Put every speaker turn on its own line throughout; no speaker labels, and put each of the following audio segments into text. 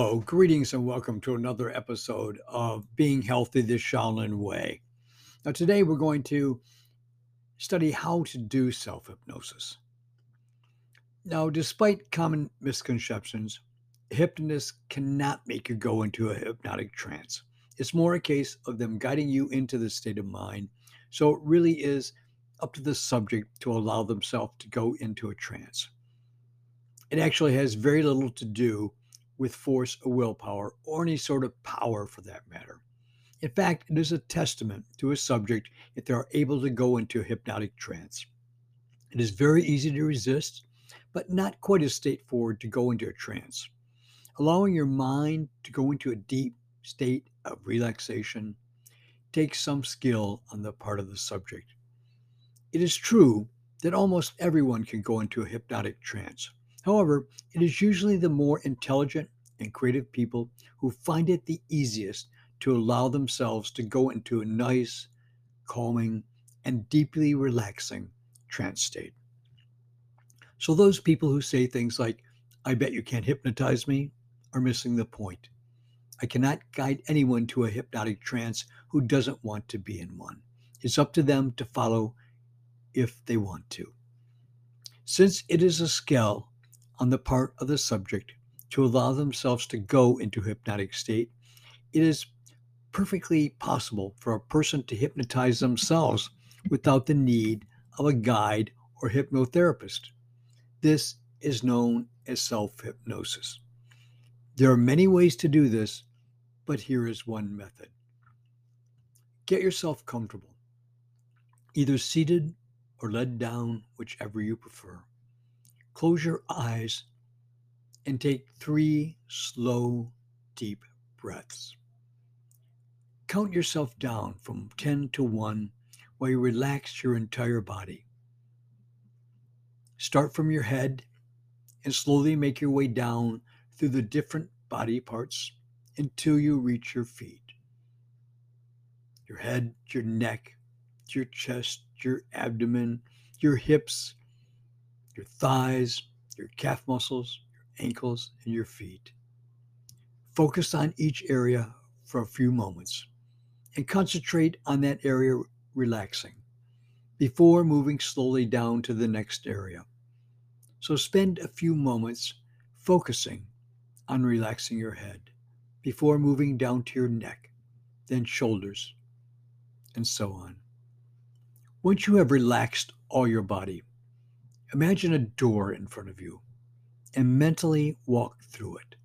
Hello, greetings, and welcome to another episode of Being Healthy the Shaolin Way. Now, today we're going to study how to do self hypnosis. Now, despite common misconceptions, hypnotists cannot make you go into a hypnotic trance. It's more a case of them guiding you into the state of mind. So it really is up to the subject to allow themselves to go into a trance. It actually has very little to do with force or willpower or any sort of power for that matter. In fact, it is a testament to a subject if they are able to go into a hypnotic trance. It is very easy to resist, but not quite as straightforward to go into a trance. Allowing your mind to go into a deep state of relaxation takes some skill on the part of the subject. It is true that almost everyone can go into a hypnotic trance. However, it is usually the more intelligent and creative people who find it the easiest to allow themselves to go into a nice, calming, and deeply relaxing trance state. So, those people who say things like, I bet you can't hypnotize me, are missing the point. I cannot guide anyone to a hypnotic trance who doesn't want to be in one. It's up to them to follow if they want to. Since it is a skill on the part of the subject to allow themselves to go into hypnotic state, it is perfectly possible for a person to hypnotize themselves without the need of a guide or hypnotherapist. This is known as self hypnosis. There are many ways to do this, but here is one method. Get yourself comfortable, either seated or led down, whichever you prefer. Close your eyes and take three slow, deep breaths. Count yourself down from 10 to 1 while you relax your entire body. Start from your head and slowly make your way down through the different body parts until you reach your feet. Your head, your neck, your chest, your abdomen, your hips, your thighs, your calf muscles, ankles, and your feet. Focus on each area for a few moments and concentrate on that area relaxing before moving slowly down to the next area. So spend a few moments focusing on relaxing your head before moving down to your neck, then shoulders, and so on. Once you have relaxed all your body, imagine a door in front of you and mentally walk through it.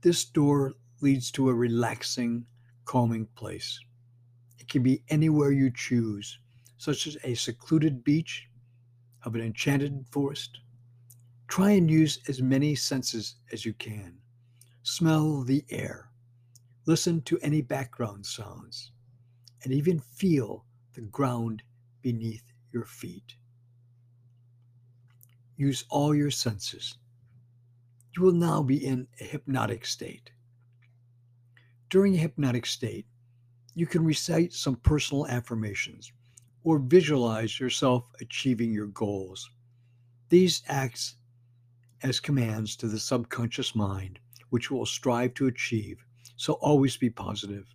This door leads to a relaxing, calming place. It can be anywhere you choose, such as a secluded beach, of an enchanted forest. Try and use as many senses as you can. Smell the air, listen to any background sounds, and even feel the ground beneath your feet. Use all your senses. You will now be in a hypnotic state. During a hypnotic state, you can recite some personal affirmations or visualize yourself achieving your goals. These acts as commands to the subconscious mind, which will strive to achieve, so always be positive.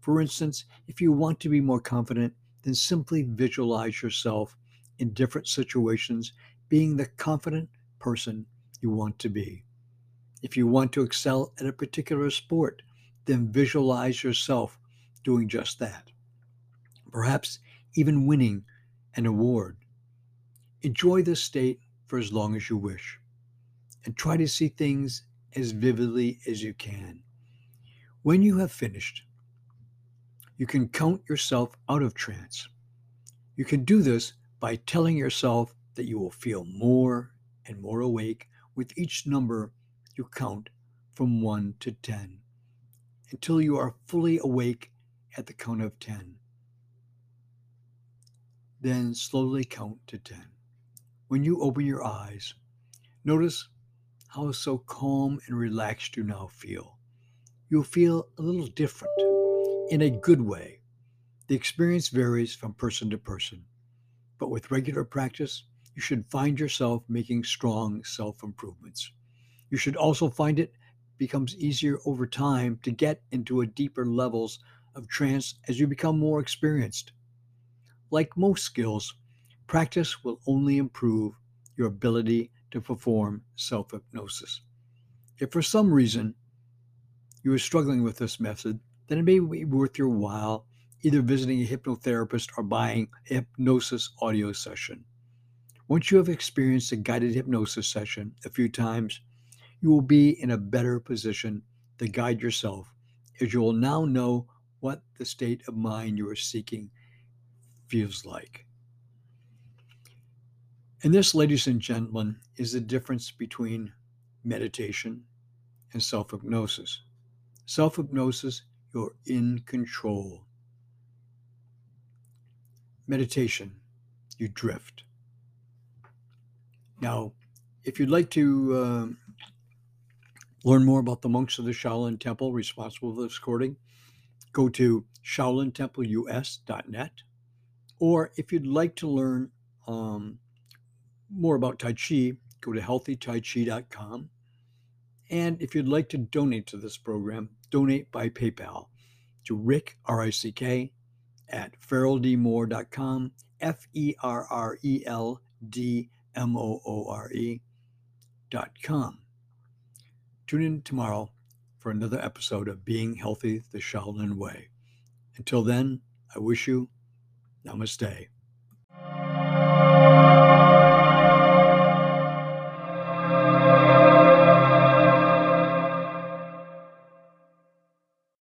For instance, if you want to be more confident, then simply visualize yourself in different situations being the confident person you want to be. If you want to excel at a particular sport, then visualize yourself doing just that. Perhaps even winning an award. Enjoy this state for as long as you wish and try to see things as vividly as you can. When you have finished, you can count yourself out of trance. You can do this by telling yourself that you will feel more and more awake with each number you count from 1 to 10 until you are fully awake at the count of 10. Then slowly count to 10. When you open your eyes, notice how so calm and relaxed you now feel. You'll feel a little different in a good way. The experience varies from person to person, but with regular practice, you should find yourself making strong self improvements. You should also find it becomes easier over time to get into a deeper levels of trance as you become more experienced. Like most skills, practice will only improve your ability to perform self hypnosis. If for some reason you are struggling with this method, then it may be worth your while either visiting a hypnotherapist or buying a hypnosis audio session. Once you have experienced a guided hypnosis session a few times, you will be in a better position to guide yourself as you will now know what the state of mind you are seeking feels like. And this, ladies and gentlemen, is the difference between meditation and self hypnosis. Self hypnosis, you're in control. Meditation, you drift. Now, if you'd like to uh, learn more about the monks of the Shaolin Temple responsible for this recording, go to shaolintempleus.net. Or if you'd like to learn um, more about Tai Chi, go to healthytaichi.com. And if you'd like to donate to this program, donate by PayPal to Rick, R I C K, at ferreldmoore.com, F E R R E L D M O O R com. Tune in tomorrow for another episode of Being Healthy the Shaolin Way. Until then, I wish you namaste.